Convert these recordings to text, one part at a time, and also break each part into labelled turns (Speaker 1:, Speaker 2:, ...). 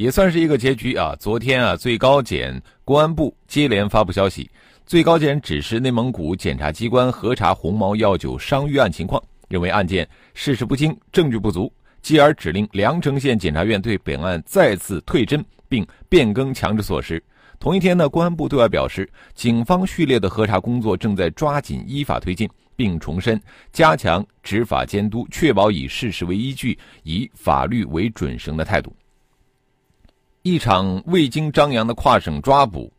Speaker 1: 也算是一个结局啊！昨天啊，最高检、公安部接连发布消息，最高检指示内蒙古检察机关核查红毛药酒伤愈案情况，认为案件事实不清、证据不足，继而指令凉城县检察院对本案再次退侦并变更强制措施。同一天呢，公安部对外表示，警方序列的核查工作正在抓紧依法推进，并重申加强执法监督，确保以事实为依据、以法律为准绳的态度。一场未经张扬的跨省抓捕，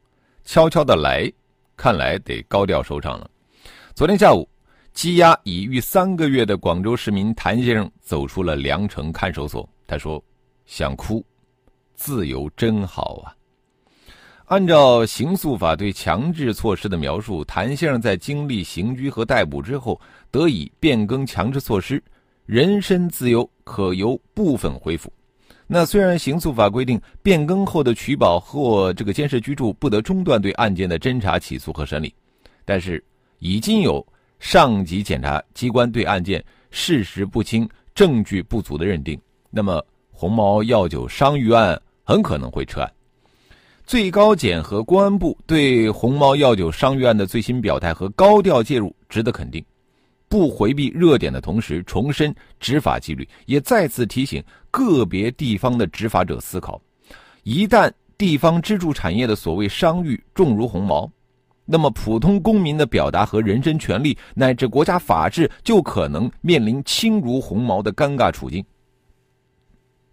Speaker 1: 悄悄的来，看来得高调收场了。昨天下午，羁押已逾三个月的广州市民谭先生走出了凉城看守所。他说：“想哭，自由真好啊！”按照刑诉法对强制措施的描述，谭先生在经历刑拘和逮捕之后，得以变更强制措施，人身自由可由部分恢复。那虽然刑诉法规定变更后的取保或这个监视居住不得中断对案件的侦查、起诉和审理，但是已经有上级检察机关对案件事实不清、证据不足的认定，那么红毛药酒伤愈案很可能会撤案。最高检和公安部对红毛药酒伤愈案的最新表态和高调介入值得肯定。不回避热点的同时，重申执法纪律，也再次提醒个别地方的执法者思考：一旦地方支柱产业的所谓商誉重如鸿毛，那么普通公民的表达和人身权利，乃至国家法治，就可能面临轻如鸿毛的尴尬处境。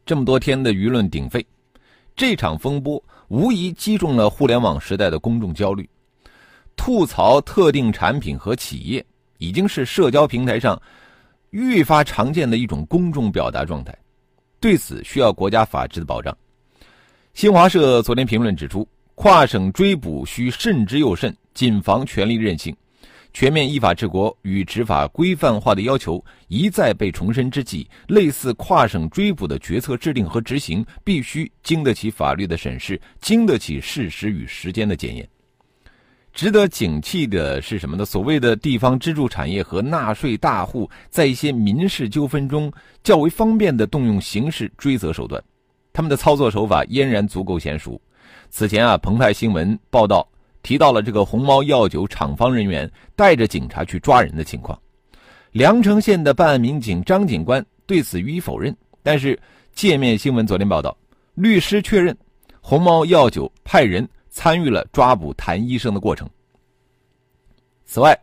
Speaker 1: 这么多天的舆论鼎沸，这场风波无疑击中了互联网时代的公众焦虑，吐槽特定产品和企业。已经是社交平台上愈发常见的一种公众表达状态，对此需要国家法治的保障。新华社昨天评论指出，跨省追捕需慎之又慎，谨防权力任性。全面依法治国与执法规范化的要求一再被重申之际，类似跨省追捕的决策制定和执行，必须经得起法律的审视，经得起事实与时间的检验。值得警惕的是什么呢？所谓的地方支柱产业和纳税大户，在一些民事纠纷中较为方便的动用刑事追责手段，他们的操作手法俨然足够娴熟。此前啊，澎湃新闻报道提到了这个红毛药酒厂方人员带着警察去抓人的情况。凉城县的办案民警张警官对此予以否认，但是界面新闻昨天报道，律师确认红毛药酒派人。参与了抓捕谭医生的过程。此外，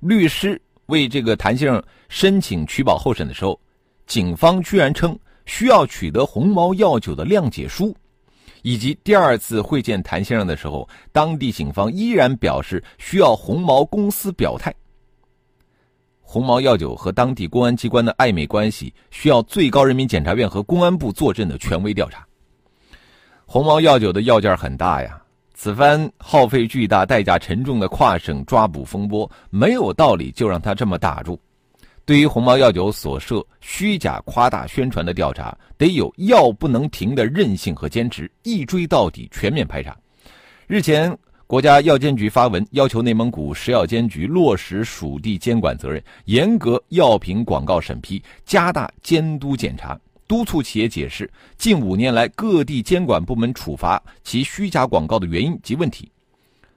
Speaker 1: 律师为这个谭先生申请取保候审的时候，警方居然称需要取得红毛药酒的谅解书，以及第二次会见谭先生的时候，当地警方依然表示需要红毛公司表态。红毛药酒和当地公安机关的暧昧关系，需要最高人民检察院和公安部坐镇的权威调查。红毛药酒的药件很大呀。此番耗费巨大、代价沉重的跨省抓捕风波，没有道理就让他这么打住。对于鸿茅药酒所涉虚假、夸大宣传的调查，得有药不能停的韧性和坚持，一追到底，全面排查。日前，国家药监局发文要求内蒙古食药监局落实属地监管责任，严格药品广告审批，加大监督检查。督促企业解释近五年来各地监管部门处罚其虚假广告的原因及问题。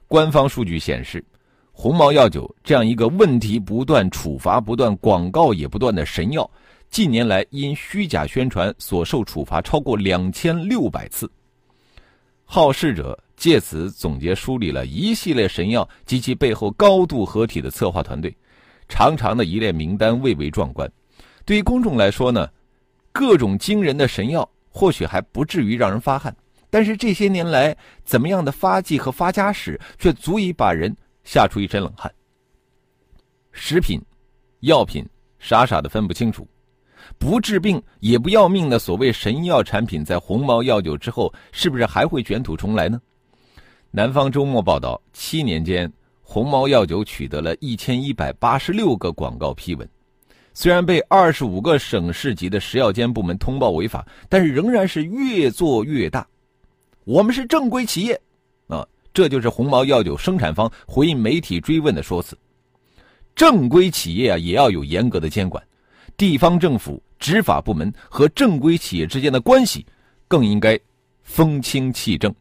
Speaker 1: 官方数据显示，鸿茅药酒这样一个问题不断、处罚不断、广告也不断的神药，近年来因虚假宣传所受处罚超过两千六百次。好事者借此总结梳理了一系列神药及其背后高度合体的策划团队，长长的一列名单蔚为壮观。对于公众来说呢？各种惊人的神药，或许还不至于让人发汗，但是这些年来怎么样的发迹和发家史，却足以把人吓出一身冷汗。食品、药品，傻傻的分不清楚，不治病也不要命的所谓神药产品，在鸿茅药酒之后，是不是还会卷土重来呢？南方周末报道，七年间，鸿茅药酒取得了一千一百八十六个广告批文，虽然被二十五个省市级的食药监部门通报违法，但是仍然是越做越大。我们是正规企业，啊，这就是鸿茅药酒生产方回应媒体追问的说辞。正规企业啊，也要有严格的监管，地方政府执法部门和正规企业之间的关系，更应该风清气正。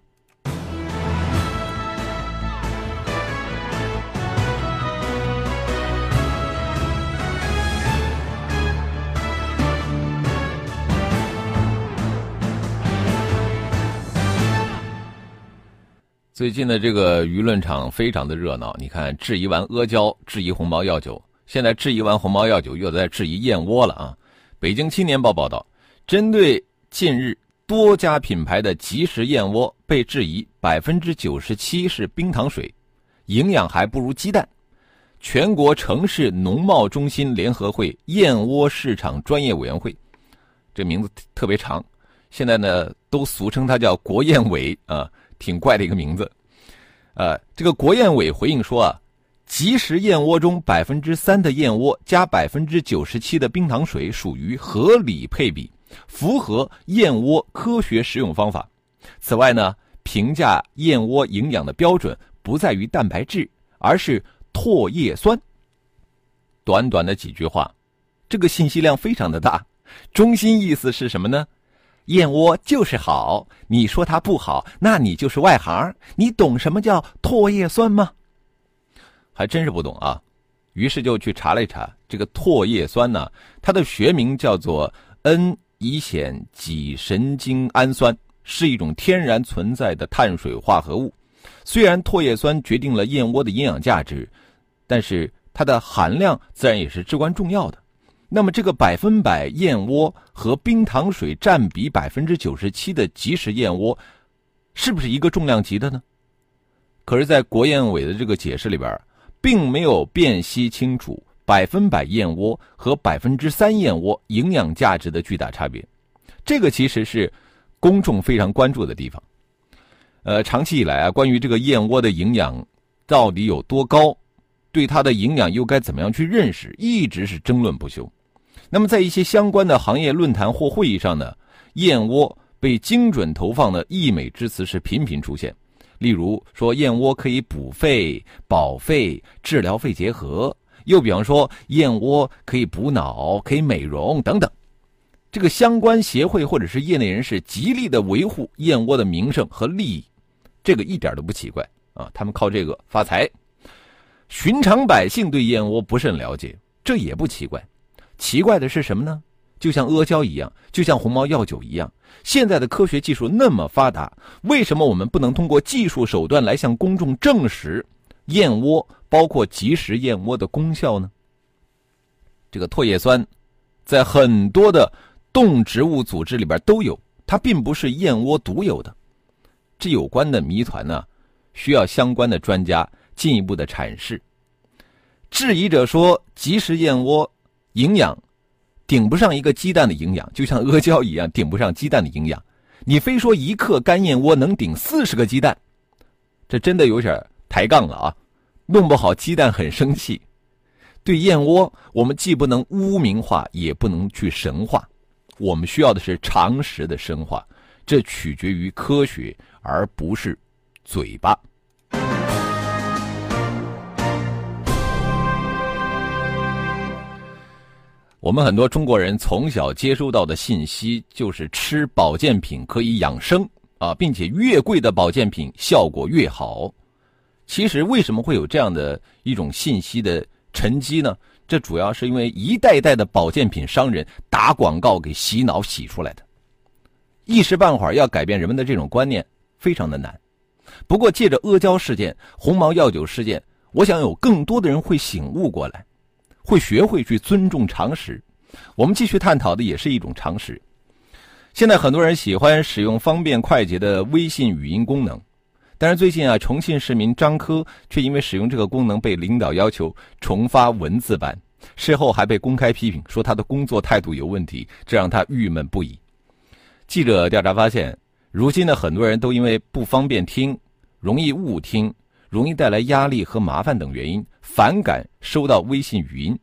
Speaker 1: 最近的这个舆论场非常的热闹，你看质疑完阿胶，质疑鸿茅药酒，现在质疑完鸿茅药酒，又在质疑燕窝了啊！北京青年报报道，针对近日多家品牌的即食燕窝被质疑百分之九十七是冰糖水，营养还不如鸡蛋，全国城市农贸中心联合会燕窝市场专业委员会，这名字特别长，现在呢都俗称它叫国燕委啊。挺怪的一个名字，呃，这个国燕委回应说啊，即食燕窝中百分之三的燕窝加百分之九十七的冰糖水属于合理配比，符合燕窝科学食用方法。此外呢，评价燕窝营养的标准不在于蛋白质，而是唾液酸。短短的几句话，这个信息量非常的大，中心意思是什么呢？燕窝就是好，你说它不好，那你就是外行。你懂什么叫唾液酸吗？还真是不懂啊。于是就去查了一查，这个唾液酸呢，它的学名叫做 N 乙酰己神经氨酸，是一种天然存在的碳水化合物。虽然唾液酸决定了燕窝的营养价值，但是它的含量自然也是至关重要的。那么，这个百分百燕窝和冰糖水占比百分之九十七的即食燕窝，是不是一个重量级的呢？可是，在国燕委的这个解释里边，并没有辨析清楚百分百燕窝和百分之三燕窝营养价值的巨大差别。这个其实是公众非常关注的地方。呃，长期以来啊，关于这个燕窝的营养到底有多高，对它的营养又该怎么样去认识，一直是争论不休。那么，在一些相关的行业论坛或会议上呢，燕窝被精准投放的溢美之词是频频出现。例如说，燕窝可以补肺、保肺、治疗肺结核；又比方说，燕窝可以补脑、可以美容等等。这个相关协会或者是业内人士极力的维护燕窝的名声和利益，这个一点都不奇怪啊！他们靠这个发财。寻常百姓对燕窝不甚了解，这也不奇怪。奇怪的是什么呢？就像阿胶一样，就像鸿茅药酒一样，现在的科学技术那么发达，为什么我们不能通过技术手段来向公众证实燕窝，包括即食燕窝的功效呢？这个唾液酸，在很多的动植物组织里边都有，它并不是燕窝独有的。这有关的谜团呢，需要相关的专家进一步的阐释。质疑者说，即食燕窝。营养顶不上一个鸡蛋的营养，就像阿胶一样顶不上鸡蛋的营养。你非说一克干燕窝能顶四十个鸡蛋，这真的有点抬杠了啊！弄不好鸡蛋很生气。对燕窝，我们既不能污名化，也不能去神化。我们需要的是常识的深化，这取决于科学，而不是嘴巴。我们很多中国人从小接收到的信息就是吃保健品可以养生啊，并且越贵的保健品效果越好。其实为什么会有这样的一种信息的沉积呢？这主要是因为一代代的保健品商人打广告给洗脑洗出来的。一时半会儿要改变人们的这种观念非常的难。不过借着阿胶事件、鸿茅药酒事件，我想有更多的人会醒悟过来。会学会去尊重常识，我们继续探讨的也是一种常识。现在很多人喜欢使用方便快捷的微信语音功能，但是最近啊，重庆市民张科却因为使用这个功能被领导要求重发文字版，事后还被公开批评，说他的工作态度有问题，这让他郁闷不已。记者调查发现，如今的很多人都因为不方便听、容易误听、容易带来压力和麻烦等原因，反感收到微信语音。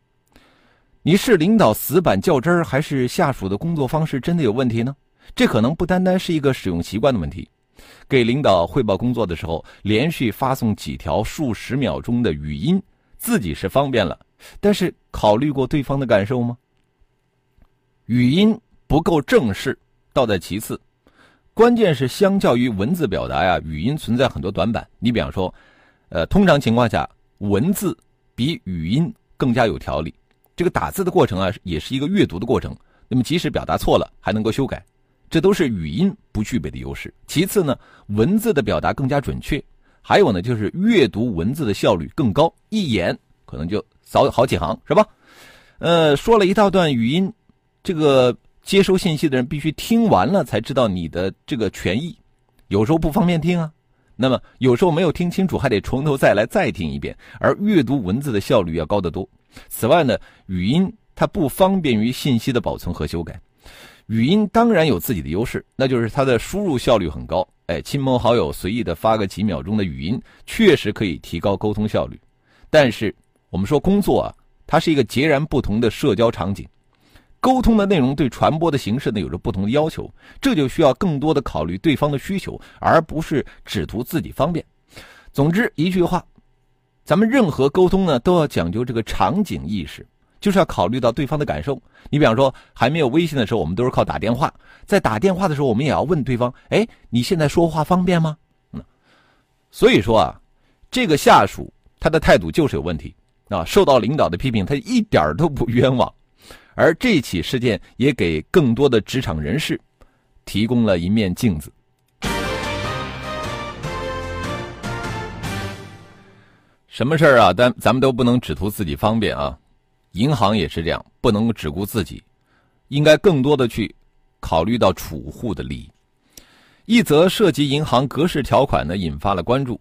Speaker 1: 你是领导死板较真儿，还是下属的工作方式真的有问题呢？这可能不单单是一个使用习惯的问题。给领导汇报工作的时候，连续发送几条数十秒钟的语音，自己是方便了，但是考虑过对方的感受吗？语音不够正式，倒在其次。关键是，相较于文字表达呀，语音存在很多短板。你比方说，呃，通常情况下，文字比语音更加有条理。这个打字的过程啊，也是一个阅读的过程。那么，即使表达错了，还能够修改。这都是语音不具备的优势。其次呢，文字的表达更加准确，还有呢，就是阅读文字的效率更高，一眼可能就扫好几行，是吧？呃，说了一大段语音，这个接收信息的人必须听完了才知道你的这个全意，有时候不方便听啊。那么有时候没有听清楚，还得从头再来再听一遍。而阅读文字的效率要高得多。此外呢，语音它不方便于信息的保存和修改。语音当然有自己的优势，那就是它的输入效率很高。哎，亲朋好友随意的发个几秒钟的语音，确实可以提高沟通效率。但是我们说工作啊，它是一个截然不同的社交场景，沟通的内容对传播的形式呢有着不同的要求，这就需要更多的考虑对方的需求，而不是只图自己方便。总之一句话，咱们任何沟通呢都要讲究这个场景意识。就是要考虑到对方的感受。你比方说，还没有微信的时候，我们都是靠打电话。在打电话的时候，我们也要问对方：“哎，你现在说话方便吗？”嗯，所以说啊，这个下属他的态度就是有问题啊，受到领导的批评，他一点都不冤枉。而这起事件也给更多的职场人士提供了一面镜子。什么事儿啊？但咱们都不能只图自己方便啊。银行也是这样，不能只顾自己，应该更多的去考虑到储户的利益。一则涉及银行格式条款呢，引发了关注。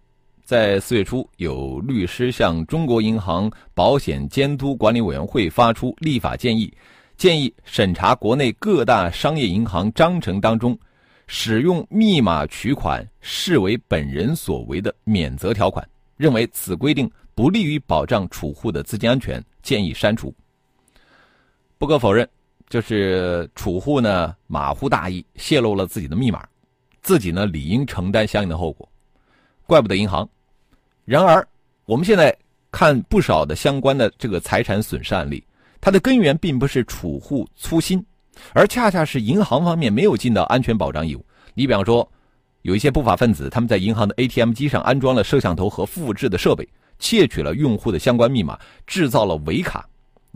Speaker 1: 在四月初，有律师向中国银行保险监督管理委员会发出立法建议，建议审查国内各大商业银行章程当中使用密码取款视为本人所为的免责条款，认为此规定不利于保障储户的资金安全。建议删除。不可否认，就是储户呢马虎大意，泄露了自己的密码，自己呢理应承担相应的后果，怪不得银行。然而，我们现在看不少的相关的这个财产损失案例，它的根源并不是储户粗心，而恰恰是银行方面没有尽到安全保障义务。你比方说，有一些不法分子他们在银行的 ATM 机上安装了摄像头和复制的设备。窃取了用户的相关密码，制造了伪卡，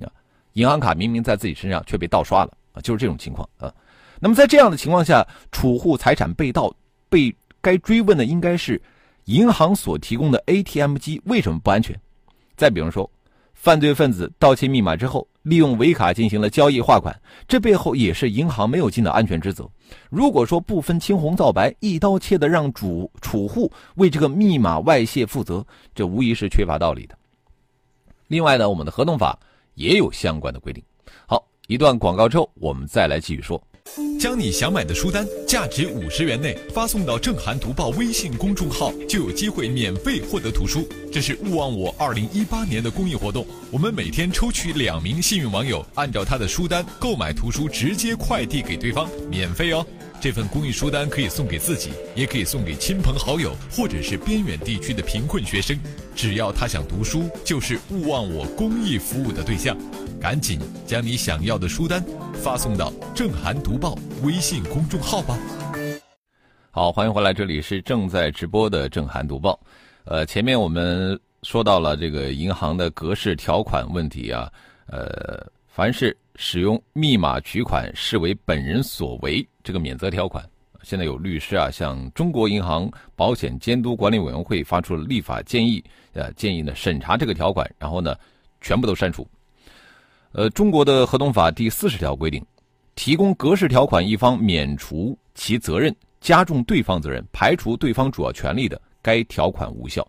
Speaker 1: 啊，银行卡明明在自己身上却被盗刷了啊，就是这种情况啊。那么在这样的情况下，储户财产被盗，被该追问的应该是银行所提供的 ATM 机为什么不安全？再比如说。犯罪分子盗窃密码之后，利用伪卡进行了交易划款，这背后也是银行没有尽到安全职责。如果说不分青红皂白，一刀切的让主储户为这个密码外泄负责，这无疑是缺乏道理的。另外呢，我们的合同法也有相关的规定。好，一段广告之后，我们再来继续说。
Speaker 2: 将你想买的书单价值五十元内发送到“正涵读报”微信公众号，就有机会免费获得图书。这是勿忘我二零一八年的公益活动，我们每天抽取两名幸运网友，按照他的书单购买图书，直接快递给对方，免费哦。这份公益书单可以送给自己，也可以送给亲朋好友，或者是边远地区的贫困学生。只要他想读书，就是勿忘我公益服务的对象。赶紧将你想要的书单发送到“正涵读报”微信公众号吧。
Speaker 1: 好，欢迎回来，这里是正在直播的“正涵读报”。呃，前面我们说到了这个银行的格式条款问题啊，呃，凡是使用密码取款视为本人所为这个免责条款，现在有律师啊向中国银行保险监督管理委员会发出了立法建议，呃，建议呢审查这个条款，然后呢全部都删除。呃，中国的合同法第四十条规定，提供格式条款一方免除其责任，加重对方责任，排除对方主要权利的，该条款无效。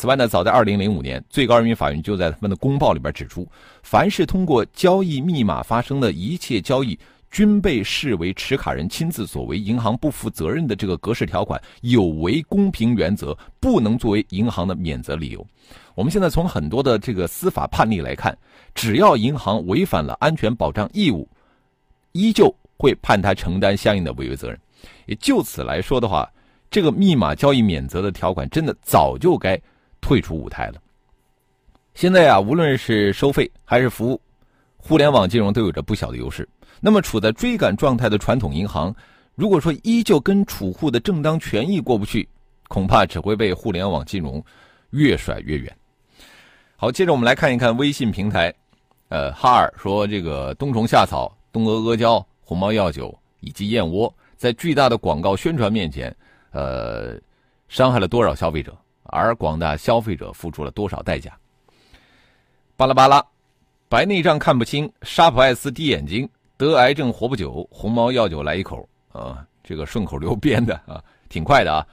Speaker 1: 此外呢，早在二零零五年，最高人民法院就在他们的公报里边指出，凡是通过交易密码发生的一切交易，均被视为持卡人亲自所为，银行不负责任的这个格式条款有违公平原则，不能作为银行的免责理由。我们现在从很多的这个司法判例来看，只要银行违反了安全保障义务，依旧会判他承担相应的违约责任。也就此来说的话，这个密码交易免责的条款真的早就该。退出舞台了。现在啊，无论是收费还是服务，互联网金融都有着不小的优势。那么，处在追赶状态的传统银行，如果说依旧跟储户的正当权益过不去，恐怕只会被互联网金融越甩越远。好，接着我们来看一看微信平台。呃，哈尔说，这个冬虫夏草、东阿阿胶、鸿茅药酒以及燕窝，在巨大的广告宣传面前，呃，伤害了多少消费者？而广大消费者付出了多少代价？巴拉巴拉，白内障看不清，沙普艾斯滴眼睛，得癌症活不久，鸿茅药酒来一口啊！这个顺口溜编的啊，挺快的啊。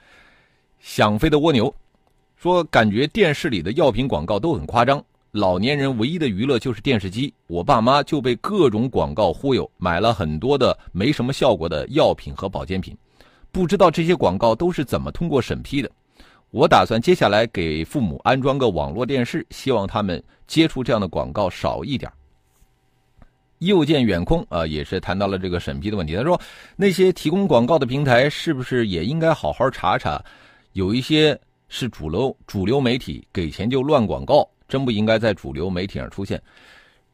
Speaker 1: 想飞的蜗牛说：“感觉电视里的药品广告都很夸张，老年人唯一的娱乐就是电视机。我爸妈就被各种广告忽悠，买了很多的没什么效果的药品和保健品，不知道这些广告都是怎么通过审批的。”我打算接下来给父母安装个网络电视，希望他们接触这样的广告少一点。右见远空啊，也是谈到了这个审批的问题。他说，那些提供广告的平台是不是也应该好好查查？有一些是主流主流媒体给钱就乱广告，真不应该在主流媒体上出现。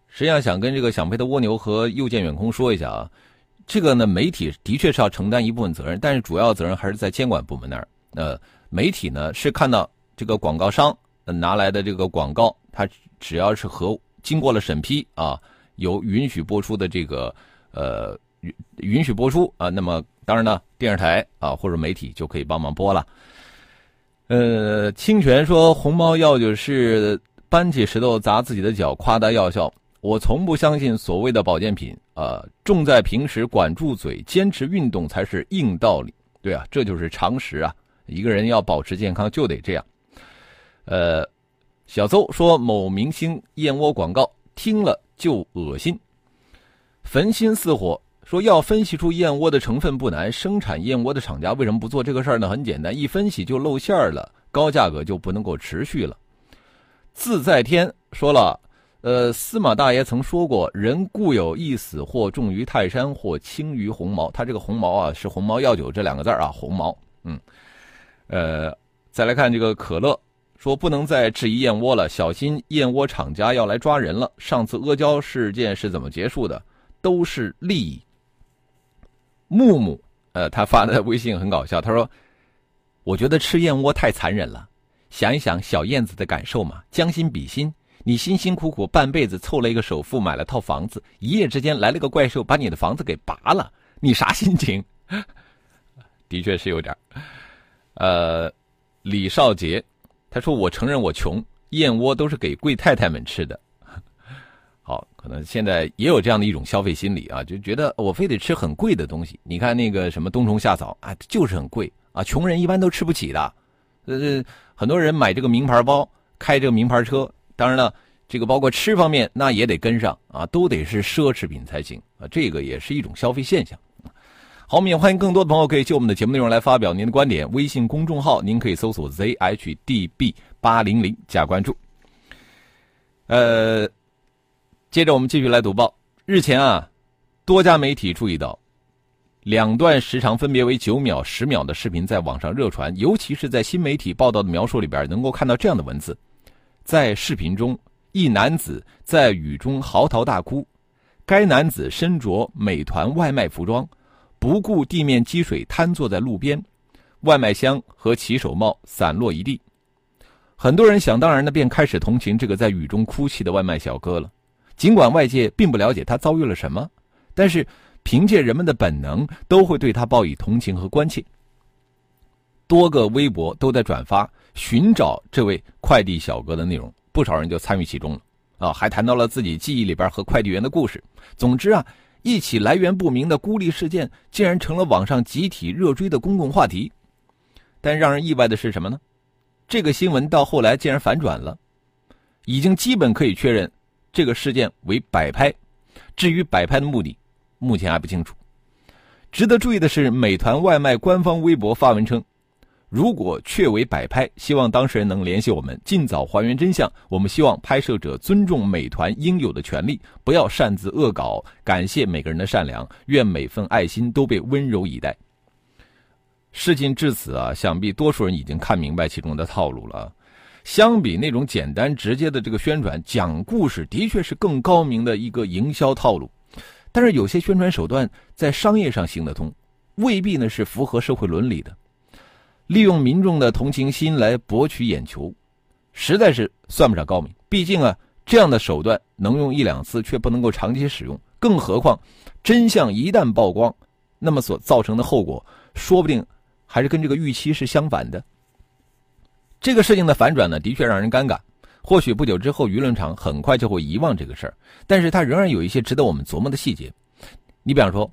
Speaker 1: 实际上，想跟这个想飞的蜗牛和右见远空说一下啊，这个呢，媒体的确是要承担一部分责任，但是主要责任还是在监管部门那儿。呃。媒体呢是看到这个广告商拿来的这个广告，它只要是和经过了审批啊，有允许播出的这个呃允允许播出啊，那么当然呢，电视台啊或者媒体就可以帮忙播了。呃，清泉说红毛药酒是搬起石头砸自己的脚，夸大药效。我从不相信所谓的保健品啊，重在平时管住嘴，坚持运动才是硬道理。对啊，这就是常识啊。一个人要保持健康就得这样。呃，小邹说某明星燕窝广告听了就恶心，焚心似火说要分析出燕窝的成分不难，生产燕窝的厂家为什么不做这个事儿呢？很简单，一分析就露馅儿了，高价格就不能够持续了。自在天说了，呃，司马大爷曾说过，人固有一死，或重于泰山，或轻于鸿毛。他这个鸿毛啊，是鸿茅药酒这两个字啊，鸿毛，嗯。呃，再来看这个可乐，说不能再质疑燕窝了，小心燕窝厂家要来抓人了。上次阿胶事件是怎么结束的？都是利益。木木，呃，他发的微信很搞笑，他说：“我觉得吃燕窝太残忍了，想一想小燕子的感受嘛，将心比心，你辛辛苦苦半辈子凑了一个首付买了套房子，一夜之间来了个怪兽把你的房子给拔了，你啥心情？” 的确是有点。呃，李少杰，他说：“我承认我穷，燕窝都是给贵太太们吃的。”好，可能现在也有这样的一种消费心理啊，就觉得我非得吃很贵的东西。你看那个什么冬虫夏草啊，就是很贵啊，穷人一般都吃不起的。呃，很多人买这个名牌包，开这个名牌车，当然了，这个包括吃方面那也得跟上啊，都得是奢侈品才行啊，这个也是一种消费现象。好，我们也欢迎更多的朋友可以就我们的节目内容来发表您的观点。微信公众号您可以搜索 zhdb 八零零加关注。呃，接着我们继续来读报。日前啊，多家媒体注意到，两段时长分别为九秒、十秒的视频在网上热传，尤其是在新媒体报道的描述里边，能够看到这样的文字：在视频中，一男子在雨中嚎啕大哭，该男子身着美团外卖服装。不顾地面积水，瘫坐在路边，外卖箱和骑手帽散落一地。很多人想当然的便开始同情这个在雨中哭泣的外卖小哥了。尽管外界并不了解他遭遇了什么，但是凭借人们的本能，都会对他报以同情和关切。多个微博都在转发寻找这位快递小哥的内容，不少人就参与其中了。啊，还谈到了自己记忆里边和快递员的故事。总之啊。一起来源不明的孤立事件，竟然成了网上集体热追的公共话题。但让人意外的是什么呢？这个新闻到后来竟然反转了，已经基本可以确认这个事件为摆拍。至于摆拍的目的，目前还不清楚。值得注意的是，美团外卖官方微博发文称。如果确为摆拍，希望当事人能联系我们，尽早还原真相。我们希望拍摄者尊重美团应有的权利，不要擅自恶搞。感谢每个人的善良，愿每份爱心都被温柔以待。事情至此啊，想必多数人已经看明白其中的套路了。相比那种简单直接的这个宣传，讲故事的确是更高明的一个营销套路。但是有些宣传手段在商业上行得通，未必呢是符合社会伦理的。利用民众的同情心来博取眼球，实在是算不上高明。毕竟啊，这样的手段能用一两次，却不能够长期使用。更何况，真相一旦曝光，那么所造成的后果，说不定还是跟这个预期是相反的。这个事情的反转呢，的确让人尴尬。或许不久之后，舆论场很快就会遗忘这个事儿，但是它仍然有一些值得我们琢磨的细节。你比方说，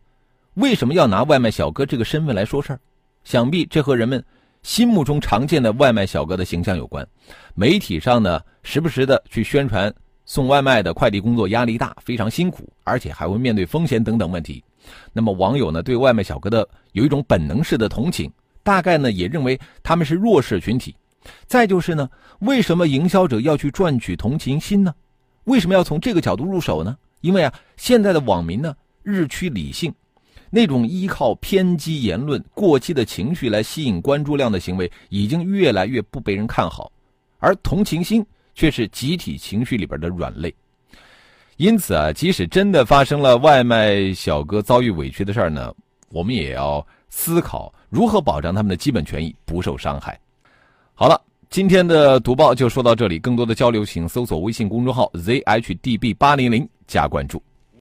Speaker 1: 为什么要拿外卖小哥这个身份来说事儿？想必这和人们。心目中常见的外卖小哥的形象有关，媒体上呢时不时的去宣传送外卖的快递工作压力大，非常辛苦，而且还会面对风险等等问题。那么网友呢对外卖小哥的有一种本能式的同情，大概呢也认为他们是弱势群体。再就是呢，为什么营销者要去赚取同情心呢？为什么要从这个角度入手呢？因为啊，现在的网民呢日趋理性。那种依靠偏激言论、过激的情绪来吸引关注量的行为，已经越来越不被人看好，而同情心却是集体情绪里边的软肋。因此啊，即使真的发生了外卖小哥遭遇委屈的事儿呢，我们也要思考如何保障他们的基本权益不受伤害。好了，今天的读报就说到这里，更多的交流请搜索微信公众号 zhdb 八零零加关注。